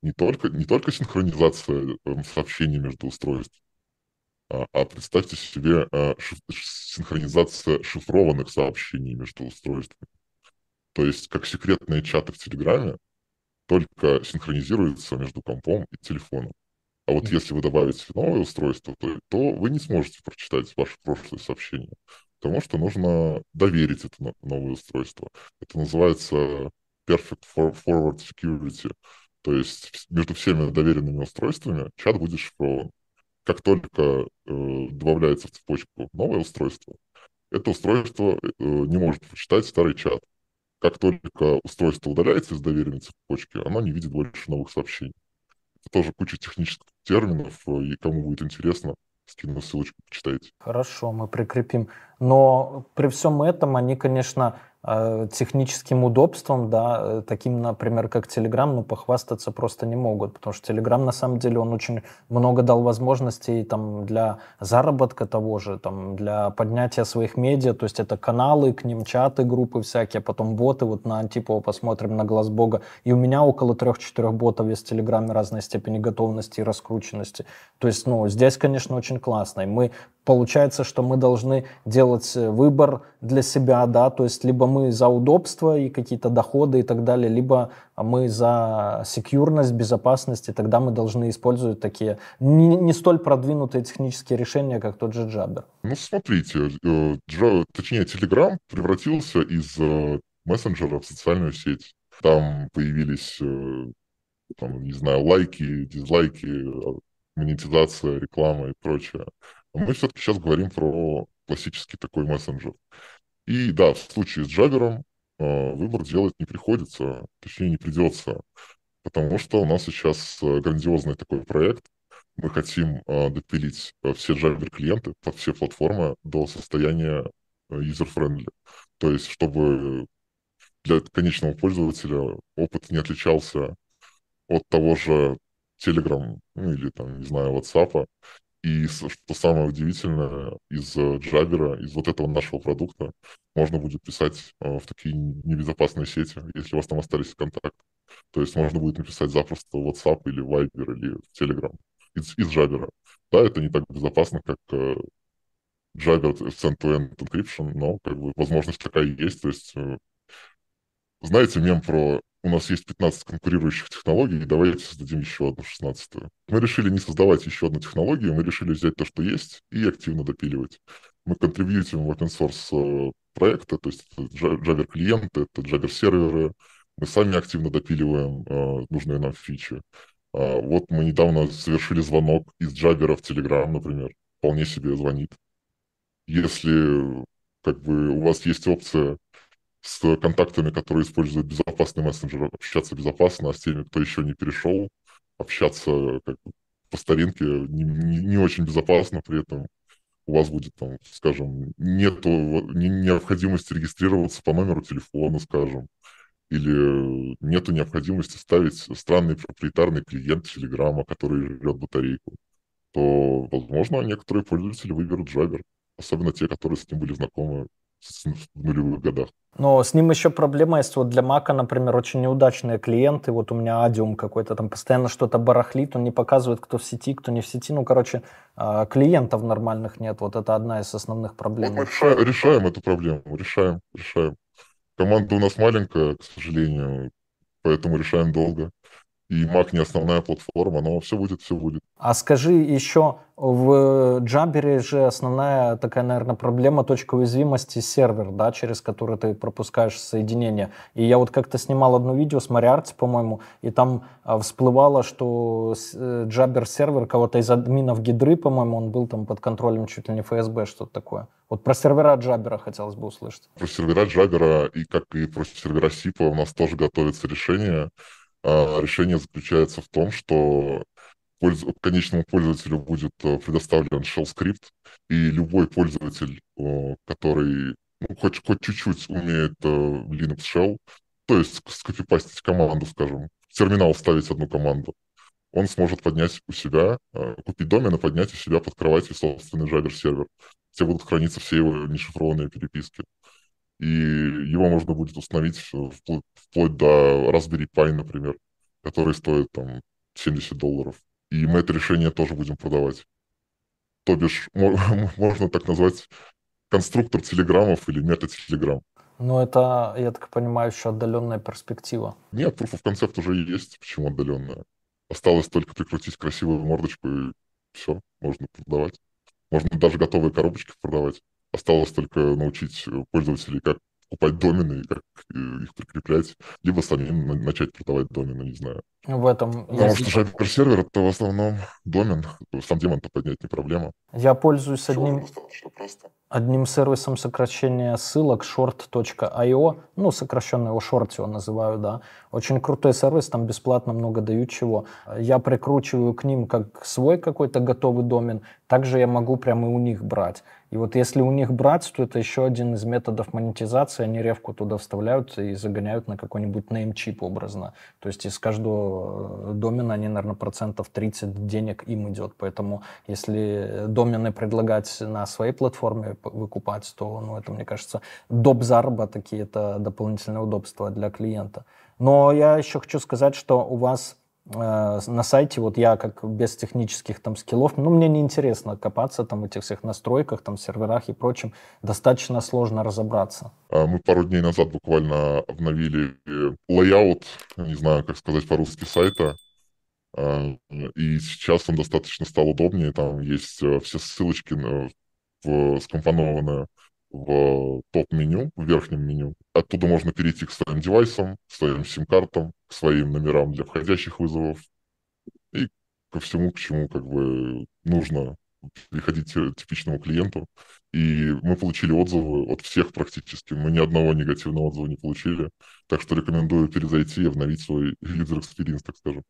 не только, не только синхронизация э, сообщений между устройствами, а, а представьте себе а, шиф, синхронизация шифрованных сообщений между устройствами. То есть как секретные чаты в Телеграме, только синхронизируются между компом и телефоном. А вот если вы добавите новое устройство, то, то вы не сможете прочитать ваше прошлое сообщение, потому что нужно доверить это новое устройство. Это называется Perfect Forward Security. То есть между всеми доверенными устройствами чат будет шифрован. Как только э, добавляется в цепочку новое устройство, это устройство э, не может прочитать старый чат. Как только устройство удаляется из доверенной цепочки, оно не видит больше новых сообщений тоже куча технических терминов, э, и кому будет интересно, скину ссылочку, почитайте. Хорошо, мы прикрепим. Но при всем этом они, конечно, техническим удобством, да, э, таким, например, как Telegram, ну, похвастаться просто не могут, потому что Telegram, на самом деле, он очень много дал возможностей там для заработка того же, там, для поднятия своих медиа, то есть это каналы, к ним чаты, группы всякие, потом боты, вот на Антипова посмотрим, на Глаз Бога, и у меня около трех-четырех ботов есть в Телеграме разной степени готовности и раскрученности, то есть, ну, здесь, конечно, очень классно, и мы получается, что мы должны делать э, выбор для себя, да, то есть либо мы за удобство и какие-то доходы и так далее, либо мы за секьюрность, безопасность, и тогда мы должны использовать такие не, не столь продвинутые технические решения, как тот же Jabber. Ну, смотрите, э, точнее, Telegram превратился из э, мессенджера в социальную сеть. Там появились, там, не знаю, лайки, дизлайки, монетизация, реклама и прочее. Мы все-таки сейчас говорим про классический такой мессенджер. И да, в случае с Джабером э, выбор делать не приходится, точнее не придется, потому что у нас сейчас э, грандиозный такой проект. Мы хотим э, допилить все Jabber клиенты под все платформы до состояния user-friendly. То есть, чтобы для конечного пользователя опыт не отличался от того же Telegram, ну или там, не знаю, WhatsApp, и что самое удивительное, из Jabber, из вот этого нашего продукта можно будет писать э, в такие небезопасные сети, если у вас там остались контакты. То есть можно будет написать запросто в WhatsApp или Viber или Telegram из, из Jabber. Да, это не так безопасно, как э, Jabber end-to-end encryption, но как бы возможность такая есть. То есть э, знаете мем про у нас есть 15 конкурирующих технологий, давайте создадим еще одну шестнадцатую. Мы решили не создавать еще одну технологию, мы решили взять то, что есть, и активно допиливать. Мы контрибьютим в open source э, проекты, то есть это Java клиенты, это Java серверы, мы сами активно допиливаем э, нужные нам фичи. А, вот мы недавно совершили звонок из Java в Telegram, например, вполне себе звонит. Если как бы у вас есть опция с контактами, которые используют безопасный мессенджер, общаться безопасно, а с теми, кто еще не перешел, общаться как бы, по старинке не, не, не очень безопасно, при этом у вас будет, там, скажем, нету необходимости регистрироваться по номеру телефона, скажем, или нету необходимости ставить странный проприетарный клиент Телеграма, который жрет батарейку, то, возможно, некоторые пользователи выберут Jabber, особенно те, которые с ним были знакомы в нулевых годах. Но с ним еще проблема есть. Вот для Мака, например, очень неудачные клиенты. Вот у меня Адиум какой-то там постоянно что-то барахлит, он не показывает, кто в сети, кто не в сети. Ну, короче, а, клиентов нормальных нет. Вот это одна из основных проблем. Мы решаем, решаем эту проблему, решаем, решаем. Команда у нас маленькая, к сожалению, поэтому решаем долго и Mac не основная платформа, но все будет, все будет. А скажи еще, в Jabber же основная такая, наверное, проблема точка уязвимости сервер, да, через который ты пропускаешь соединение. И я вот как-то снимал одно видео с Moriarty, по-моему, и там а, всплывало, что э, Jabber сервер кого-то из админов гидры, по-моему, он был там под контролем чуть ли не ФСБ, что-то такое. Вот про сервера Jabber хотелось бы услышать. Про сервера Jabber и как и про сервера SIP у нас тоже готовится решение. А, решение заключается в том, что конечному пользователю будет э, предоставлен shell скрипт, и любой пользователь, который ну, хоть, хоть чуть-чуть умеет э, Linux Shell, то есть скопипастить команду, скажем, в терминал вставить одну команду, он сможет поднять у себя, э, купить домен и поднять у себя под кроватью собственный Jabber сервер, где будут храниться все его нешифрованные переписки и его можно будет установить вплоть, вплоть до Raspberry Pi, например, который стоит там 70 долларов. И мы это решение тоже будем продавать. То бишь, (laughs) можно так назвать конструктор телеграммов или мета-телеграмм. Ну, это, я так понимаю, еще отдаленная перспектива. Нет, Proof of Concept уже есть. Почему отдаленная? Осталось только прикрутить красивую мордочку, и все, можно продавать. Можно даже готовые коробочки продавать. Осталось только научить э, пользователей, как покупать домены, как э, их прикреплять, либо самим начать продавать домены, не знаю. В этом... Потому что Java сервер это в основном домен. Сам демон-то поднять не проблема. Я пользуюсь одним, одним сервисом сокращения ссылок short.io, ну, сокращенно его Shortio называю, да. Очень крутой сервис, там бесплатно много дают чего. Я прикручиваю к ним как свой какой-то готовый домен, также я могу прямо и у них брать. И вот если у них брать, то это еще один из методов монетизации. Они ревку туда вставляют и загоняют на какой-нибудь name-чип образно. То есть из каждого э, домена они, наверное, процентов 30 денег им идет. Поэтому если домены предлагать на своей платформе выкупать, то ну, это, мне кажется, доп. заработок и это дополнительное удобство для клиента. Но я еще хочу сказать, что у вас на сайте, вот я как без технических там skill-ов, ну, мне неинтересно копаться там в этих всех настройках, там, серверах и прочем, достаточно сложно разобраться. А мы пару дней назад буквально обновили э, layout, не знаю, как сказать по-русски, сайта, а, и сейчас он достаточно стал удобнее, там есть э, все ссылочки в, скомпонованы в топ-меню, в верхнем меню. Оттуда можно перейти к своим девайсам, к своим сим-картам, к своим номерам для входящих вызовов и ко всему, к чему как бы нужно приходить типичному клиенту. И мы получили отзывы от всех практически. Мы ни одного негативного отзыва не получили. Так что рекомендую перезайти и обновить свой (laughs) user experience, так скажем.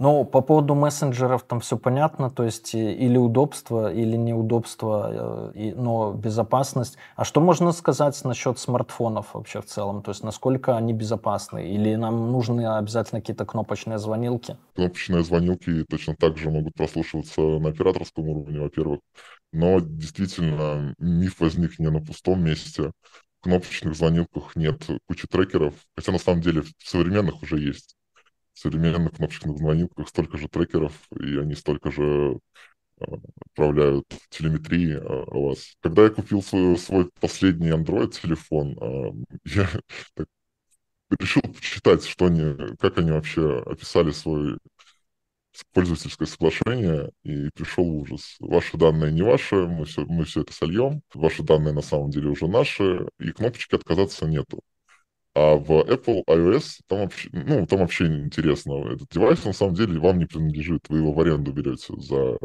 Ну, по поводу мессенджеров там все понятно, то есть или удобство, или неудобство, э, но безопасность. А что можно сказать насчет смартфонов вообще в целом? То есть насколько они безопасны? Или нам нужны обязательно какие-то кнопочные звонилки? Кнопочные звонилки точно так же могут прослушиваться на операторском уровне, во-первых. Но действительно, миф возник не на пустом месте. В кнопочных звонилках нет кучи трекеров, хотя на самом деле в современных уже есть современных кнопочных звонилках столько же трекеров, и они столько же а, отправляют телеметрии о вас. Когда я купил свой, свой последний Android-телефон, а, (laughs) я так, решил почитать, что они, как они вообще описали свой пользовательское соглашение, и пришел ужас. Ваши данные не ваши, мы все, мы все это сольем, ваши данные на самом деле уже наши, и кнопочки отказаться нету. А в Apple iOS там вообще, ну, там вообще интересно. Этот девайс, на самом деле, вам не принадлежит. Вы его в аренду берете за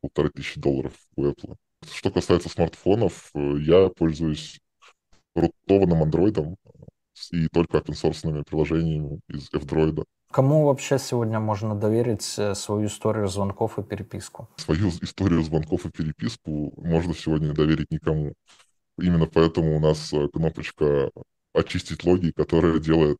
полторы тысячи долларов у Apple. Что касается смартфонов, э, я пользуюсь рутованным андроидом и только open приложениями из F-Droid. Кому вообще сегодня можно доверить э, свою историю звонков и переписку? Свою историю звонков и переписку можно сегодня доверить никому. Именно поэтому у нас э, кнопочка очистить логи, которая делает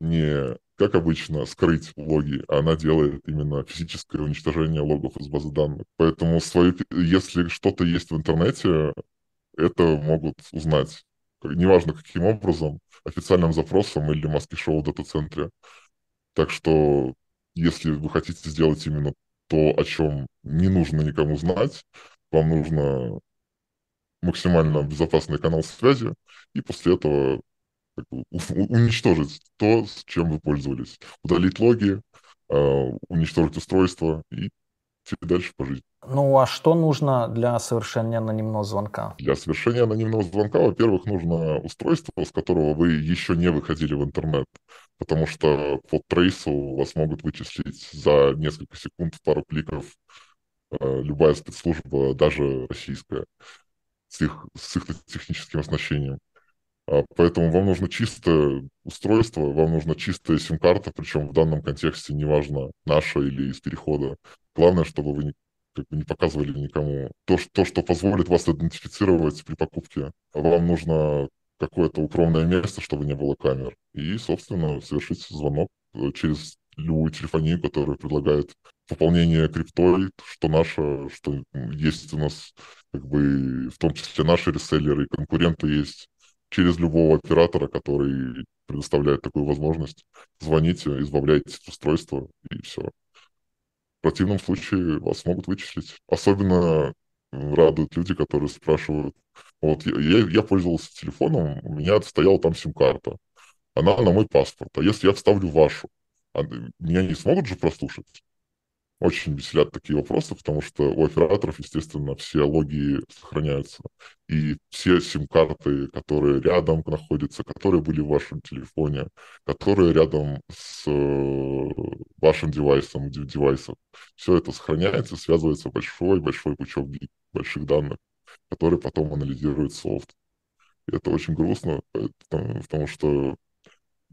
не, как обычно, скрыть логи, а она делает именно физическое уничтожение логов из базы данных. Поэтому свои, если что-то есть в интернете, это могут узнать. Неважно, каким образом, официальным запросом или маски-шоу в дата-центре. Так что, если вы хотите сделать именно то, о чем не нужно никому знать, вам нужно максимально безопасный канал связи, и после этого уничтожить то, с чем вы пользовались. Удалить логи, а, уничтожить устройство и идти дальше по жизни. Ну, а что нужно для совершения анонимного звонка? Для совершения анонимного звонка, во-первых, нужно устройство, с которого вы еще не выходили в интернет, потому что по трейсу вас могут вычислить за несколько секунд, пару кликов а, любая спецслужба, даже российская, с их, с их техническим оснащением. А, поэтому вам нужно чистое устройство, вам нужна чистая сим-карта, причем в данном контексте неважно, наша или из перехода. Главное, чтобы вы не, как бы не показывали никому то, что, что позволит вас идентифицировать при покупке. Вам нужно какое-то укромное место, чтобы не было камер. И, собственно, совершить звонок э, через любую телефонию, которая предлагает пополнение криптой, что наше, что есть у нас, как бы, в том числе наши реселлеры конкуренты есть через любого оператора, который предоставляет такую возможность. Звоните, избавляйтесь от устройства, и все. В противном случае вас могут вычислить. Особенно радуют люди, которые спрашивают, вот я, я, пользовался телефоном, у меня стояла там сим-карта, она на мой паспорт, а если я вставлю вашу, а меня не смогут же прослушать? Очень веселят такие вопросы, потому что у операторов, естественно, все логи сохраняются. И все сим-карты, которые рядом находятся, которые были в вашем телефоне, которые рядом с э, вашим девайсом, девайсом, все это сохраняется, связывается большой-большой пучок больших данных, которые потом анализирует софт. И это очень грустно, потому, потому что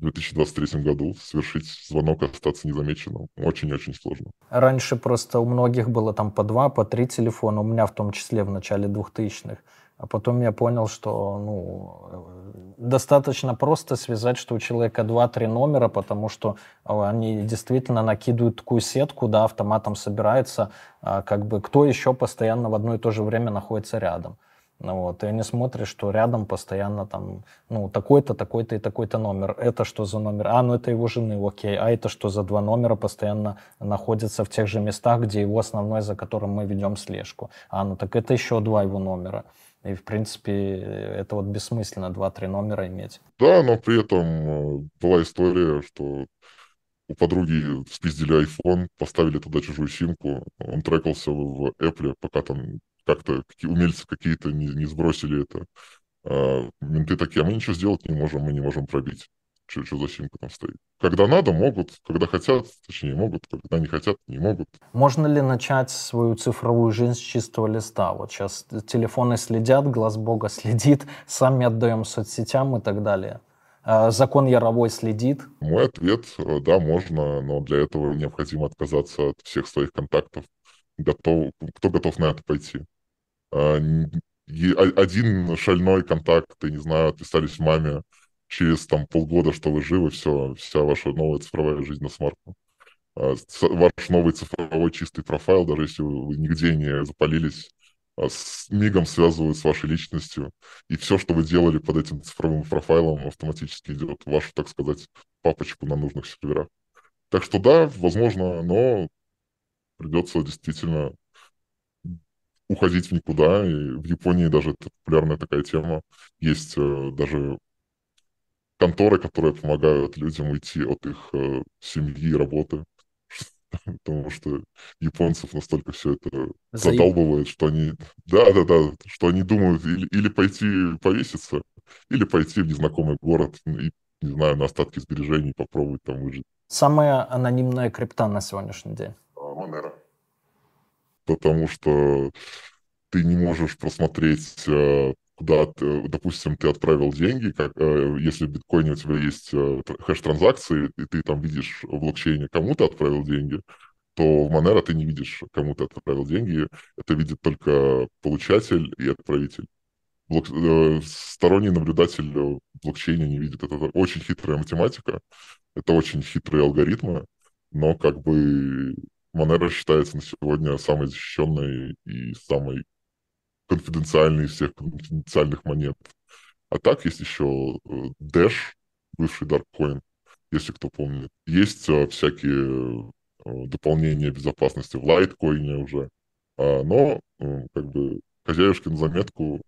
2023 году совершить звонок остаться незамеченным очень-очень сложно. Раньше просто у многих было там по два, по три телефона, у меня в том числе в начале 2000-х. А потом я понял, что ну, достаточно просто связать, что у человека 2-3 номера, потому что а, они действительно накидывают такую сетку, да, автоматом собирается, а, как бы кто еще постоянно в одно и то же время находится рядом. Ну вот, и они смотрят, что рядом постоянно там, ну, такой-то, такой-то и такой-то номер. Это что за номер? А, ну это его жены, окей. А это что за два номера постоянно находятся в тех же местах, где его основной, за которым мы ведем слежку. А, ну так это еще два его номера. И, в принципе, это вот бессмысленно два-три номера иметь. Да, но при этом э, была история, что у подруги спиздили iPhone, поставили туда чужую симку, он трекался в Apple, пока там как-то умельцы какие-то не, не сбросили это. А менты такие, а мы ничего сделать не можем, мы не можем пробить. что, что за симка там стоит. Когда надо, могут, когда хотят, точнее, могут, когда не хотят, не могут. Можно ли начать свою цифровую жизнь с чистого листа? Вот сейчас телефоны следят, глаз Бога следит, сами отдаем соцсетям и так далее. А закон Яровой следит? Мой ответ – да, можно, но для этого необходимо отказаться от всех своих контактов. Готов, кто готов на это пойти? А, один шальной контакт, я не знаю, отписались маме, через там полгода, что вы живы, все, вся ваша новая цифровая жизнь на смарку. А, ваш новый цифровой чистый профайл, даже если вы нигде не запалились, а, с мигом связывают с вашей личностью. И все, что вы делали под этим цифровым профайлом, автоматически идет в вашу, так сказать, папочку на нужных серверах. Так что да, возможно, но придется действительно уходить в никуда. И в Японии даже это популярная такая тема. Есть э, даже конторы, которые помогают людям уйти от их э, семьи и работы. (laughs) Потому что японцев настолько все это задалбывает, что они... Да-да-да, что они думают или, или пойти повеситься, или пойти в незнакомый город и, не знаю, на остатки сбережений попробовать там выжить. Самая анонимная крипта на сегодняшний день? Монера. Потому что ты не можешь просмотреть э, куда, ты, допустим, ты отправил деньги, как, э, если в биткоине у тебя есть э, хэш-транзакции, и ты там видишь в блокчейне, кому ты отправил деньги, то в Monero ты не видишь, кому ты отправил деньги. Это видит только получатель и отправитель. Блок... Сторонний наблюдатель в блокчейне не видит. Это очень хитрая математика, это очень хитрые алгоритмы, но как бы Monero считается на сегодня самой защищенной и самой конфиденциальный из всех конфиденциальных монет. А так есть еще э, Dash, бывший Darkcoin, если кто помнит. Есть э, всякие э, дополнения безопасности в Litecoin уже. А, но, как бы, хозяюшки на заметку,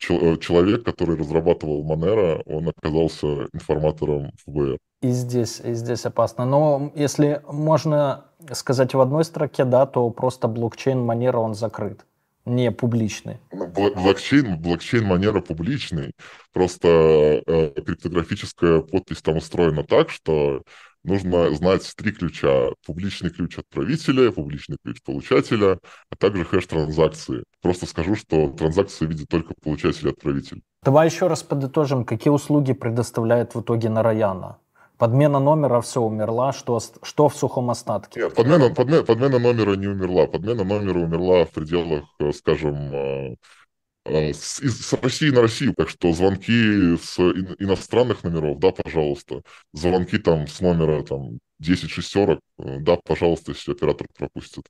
человек, который разрабатывал Monero, он оказался информатором ФБР. И здесь, и здесь опасно. Но если можно сказать в одной строке, да, то просто блокчейн Monero, он закрыт не публичный. Ну, блокчейн, блокчейн манера публичный, просто э, криптографическая подпись там устроена так, что нужно знать три ключа. Публичный ключ отправителя, публичный ключ получателя, а также хэш транзакции. Просто скажу, что транзакции видит только получатель и отправитель. Давай еще раз подытожим, какие услуги предоставляет в итоге Нараяна? Подмена номера все умерла, что, что в сухом остатке? Нет, подмена, подмена, подмена номера не умерла. Подмена номера умерла в пределах, э, скажем, э, с, с России на Россию. Так что звонки с иностранных номеров, да, пожалуйста. Звонки там с номера там 10640, да, пожалуйста, если оператор пропустит.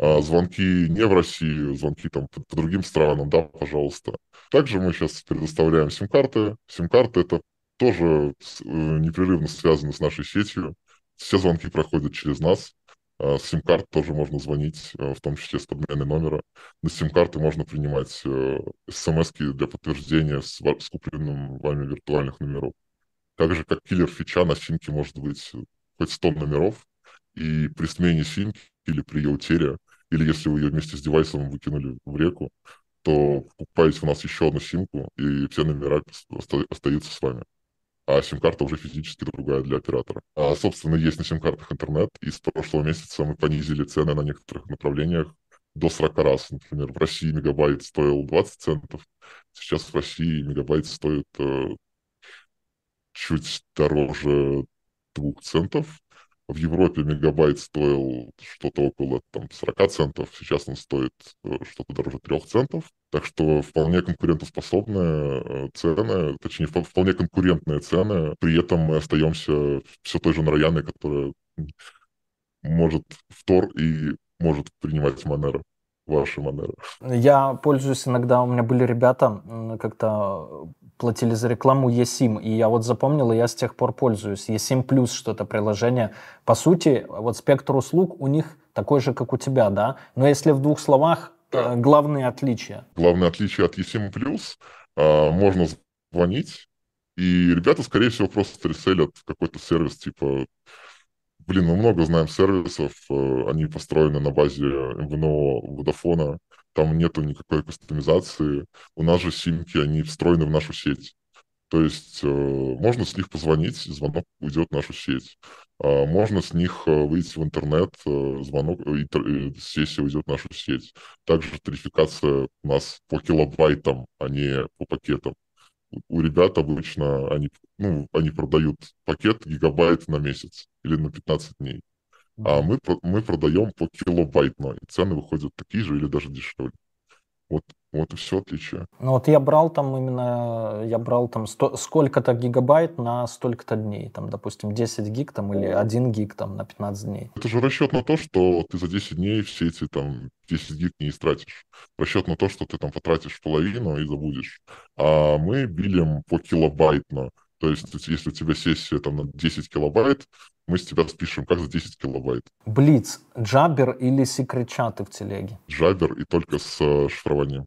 А звонки не в России, звонки там по, по другим странам, да, пожалуйста. Также мы сейчас предоставляем сим-карты. Сим-карты — это тоже э, непрерывно связаны с нашей сетью. Все звонки проходят через нас. А, с сим-карт тоже можно звонить, э, в том числе с подменой номера. На сим-карты можно принимать э, смс для подтверждения с, с купленным вами виртуальных номеров. Также как киллер-фича на симке может быть хоть 100 номеров, и при смене симки или при ее утере, или если вы ее вместе с девайсом выкинули в реку, то покупаете у нас еще одну симку, и все номера остаются с вами а сим-карта уже физически другая для оператора. А, собственно, есть на сим-картах интернет, и с прошлого месяца мы понизили цены на некоторых направлениях до 40 раз. Например, в России мегабайт стоил 20 центов, сейчас в России мегабайт стоит э, чуть дороже 2 центов, в Европе мегабайт стоил что-то около там, 40 центов, сейчас он стоит э, что-то дороже 3 центов. Так что вполне конкурентоспособные э, цены, точнее, вполне конкурентные цены. При этом мы остаемся все той же Нараяной, которая может втор и может принимать Монеро ваши Монеро. Я пользуюсь иногда, у меня были ребята, как-то платили за рекламу eSIM, и я вот запомнил, и я с тех пор пользуюсь. eSIM плюс что-то приложение. По сути, вот спектр услуг у них такой же, как у тебя, да? Но если в двух словах, да. Э, главные отличия. Главное отличие от eSIM плюс, а, можно звонить, и ребята, скорее всего, просто реселят какой-то сервис типа Блин, мы много знаем сервисов, э, они построены на базе МВНО, Водофона, там нету никакой кастомизации. У нас же симки, они встроены в нашу сеть. То есть э, можно с них позвонить, звонок уйдет в нашу сеть. А можно с них э, выйти в интернет, э, звонок, сессия уйдет в нашу сеть. Также тарификация у нас по килобайтам, а не по пакетам. У ребят обычно они, ну, они продают пакет гигабайт на месяц или на 15 дней. А мы, мы продаем по килобайтно, и цены выходят такие же или даже дешевле. Вот, вот и все отличие. Ну вот я брал там именно, я брал там сколько-то гигабайт на столько-то дней. Там, допустим, 10 гиг там или 1 гиг там на 15 дней. Это же расчет на то, что ты за 10 дней все эти там 10 гиг не истратишь. Расчет на то, что ты там потратишь половину и забудешь. А мы билим по килобайтно. То есть, если у тебя сессия там на 10 килобайт, мы с тебя спишем как за 10 килобайт. Блиц, джабер или секретчаты в телеге? Джабер и только с э, шифрованием.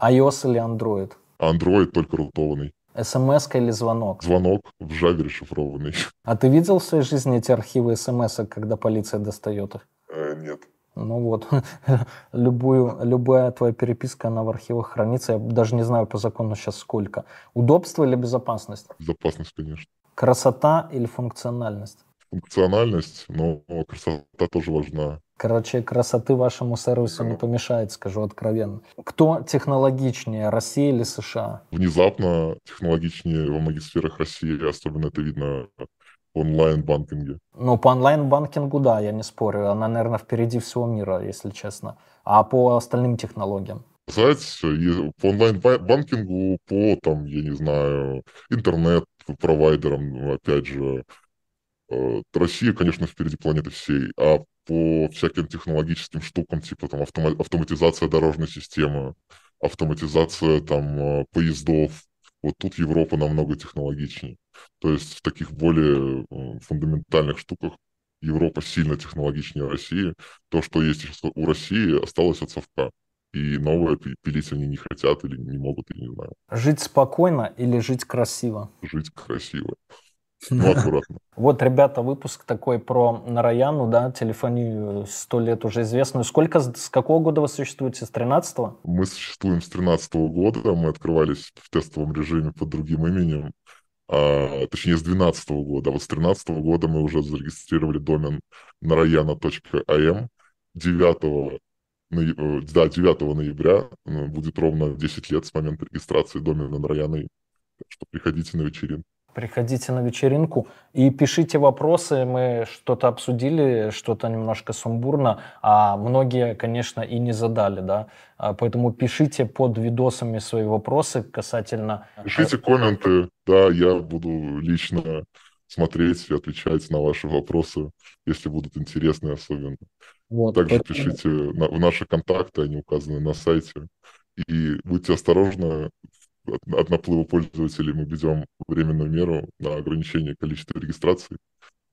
iOS или Android? Android только рутованный. смс или звонок? Звонок в джабере шифрованный. А ты видел в своей жизни эти архивы смс, когда полиция достает их? Э, нет. Ну вот, (laughs) любую, любая твоя переписка, она в архивах хранится. Я даже не знаю по закону сейчас сколько. Удобство или безопасность? Безопасность, конечно. Красота или функциональность? Функциональность, но красота тоже важна. Короче, красоты вашему сервису не помешает, скажу откровенно. Кто технологичнее, Россия или США? Внезапно технологичнее во многих сферах России, особенно это видно онлайн-банкинге. Ну, по онлайн-банкингу, да, я не спорю. Она, наверное, впереди всего мира, если честно. А по остальным технологиям? Сказать, по онлайн-банкингу, по, там, я не знаю, интернет-провайдерам, опять же, э, Россия, конечно, впереди планеты всей, а по всяким технологическим штукам, типа там автоматизация дорожной системы, автоматизация там э, поездов, вот тут Европа намного технологичнее. То есть в таких более фундаментальных штуках Европа сильно технологичнее России. То, что есть у России, осталось от совка. И новое пилить они не хотят или не могут, я не знаю. Жить спокойно или жить красиво? Жить красиво. (laughs) Ну, аккуратно. Вот, ребята, выпуск такой про Нараяну, да, телефонию сто лет уже известную. Сколько, с какого года вы существуете? С 13-го? Мы существуем с 13 -го года. Мы открывались в тестовом режиме под другим именем. А, точнее, с 12 -го года. А вот с 13 -го года мы уже зарегистрировали домен narayana.am. 9 да, 9 ноября ну, будет ровно 10 лет с момента регистрации домена Нараяны. Так что приходите на вечеринку. Приходите на вечеринку и пишите вопросы. Мы что-то обсудили, что-то немножко сумбурно, а многие, конечно, и не задали, да. А поэтому пишите под видосами свои вопросы касательно... Э, пишите комменты, да, я буду лично смотреть и отвечать на ваши вопросы, если будут интересные особенно. Вот, Также поэтому... пишите на, в наши контакты, они указаны на сайте. И будьте осторожны, от, наплыва пользователей мы ведем временную меру на ограничение количества регистраций.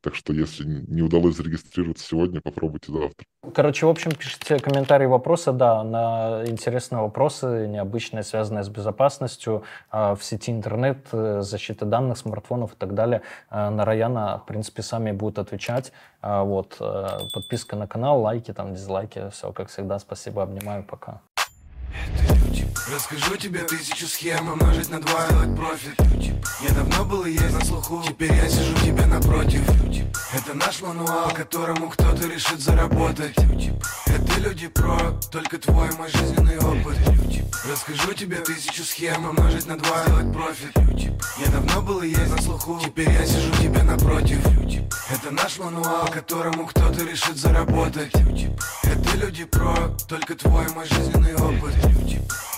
Так что, если не удалось зарегистрироваться сегодня, попробуйте завтра. Короче, в общем, пишите комментарии, вопросы, да, на интересные вопросы, необычные, связанные с безопасностью э, в сети интернет, э, защита данных, смартфонов и так далее. Э, на Раяна, в принципе, сами будут отвечать. Вот, подписка на канал, лайки, там, дизлайки, все как всегда. Спасибо, обнимаю, пока. Это люди. Расскажу тебе тысячу схем Умножить на два, сделать профит. Я давно был и есть на слуху. Теперь я сижу тебе напротив. Это наш мануал, которому кто-то решит заработать. Это люди про, только твой мой жизненный опыт. Расскажу тебе тысячу схем Умножить на два, сделать профит. Я давно был и есть на слуху. Теперь я сижу тебе напротив. Это наш мануал, которому кто-то решит заработать. Это люди про, только твой мой жизненный опыт люди, бро.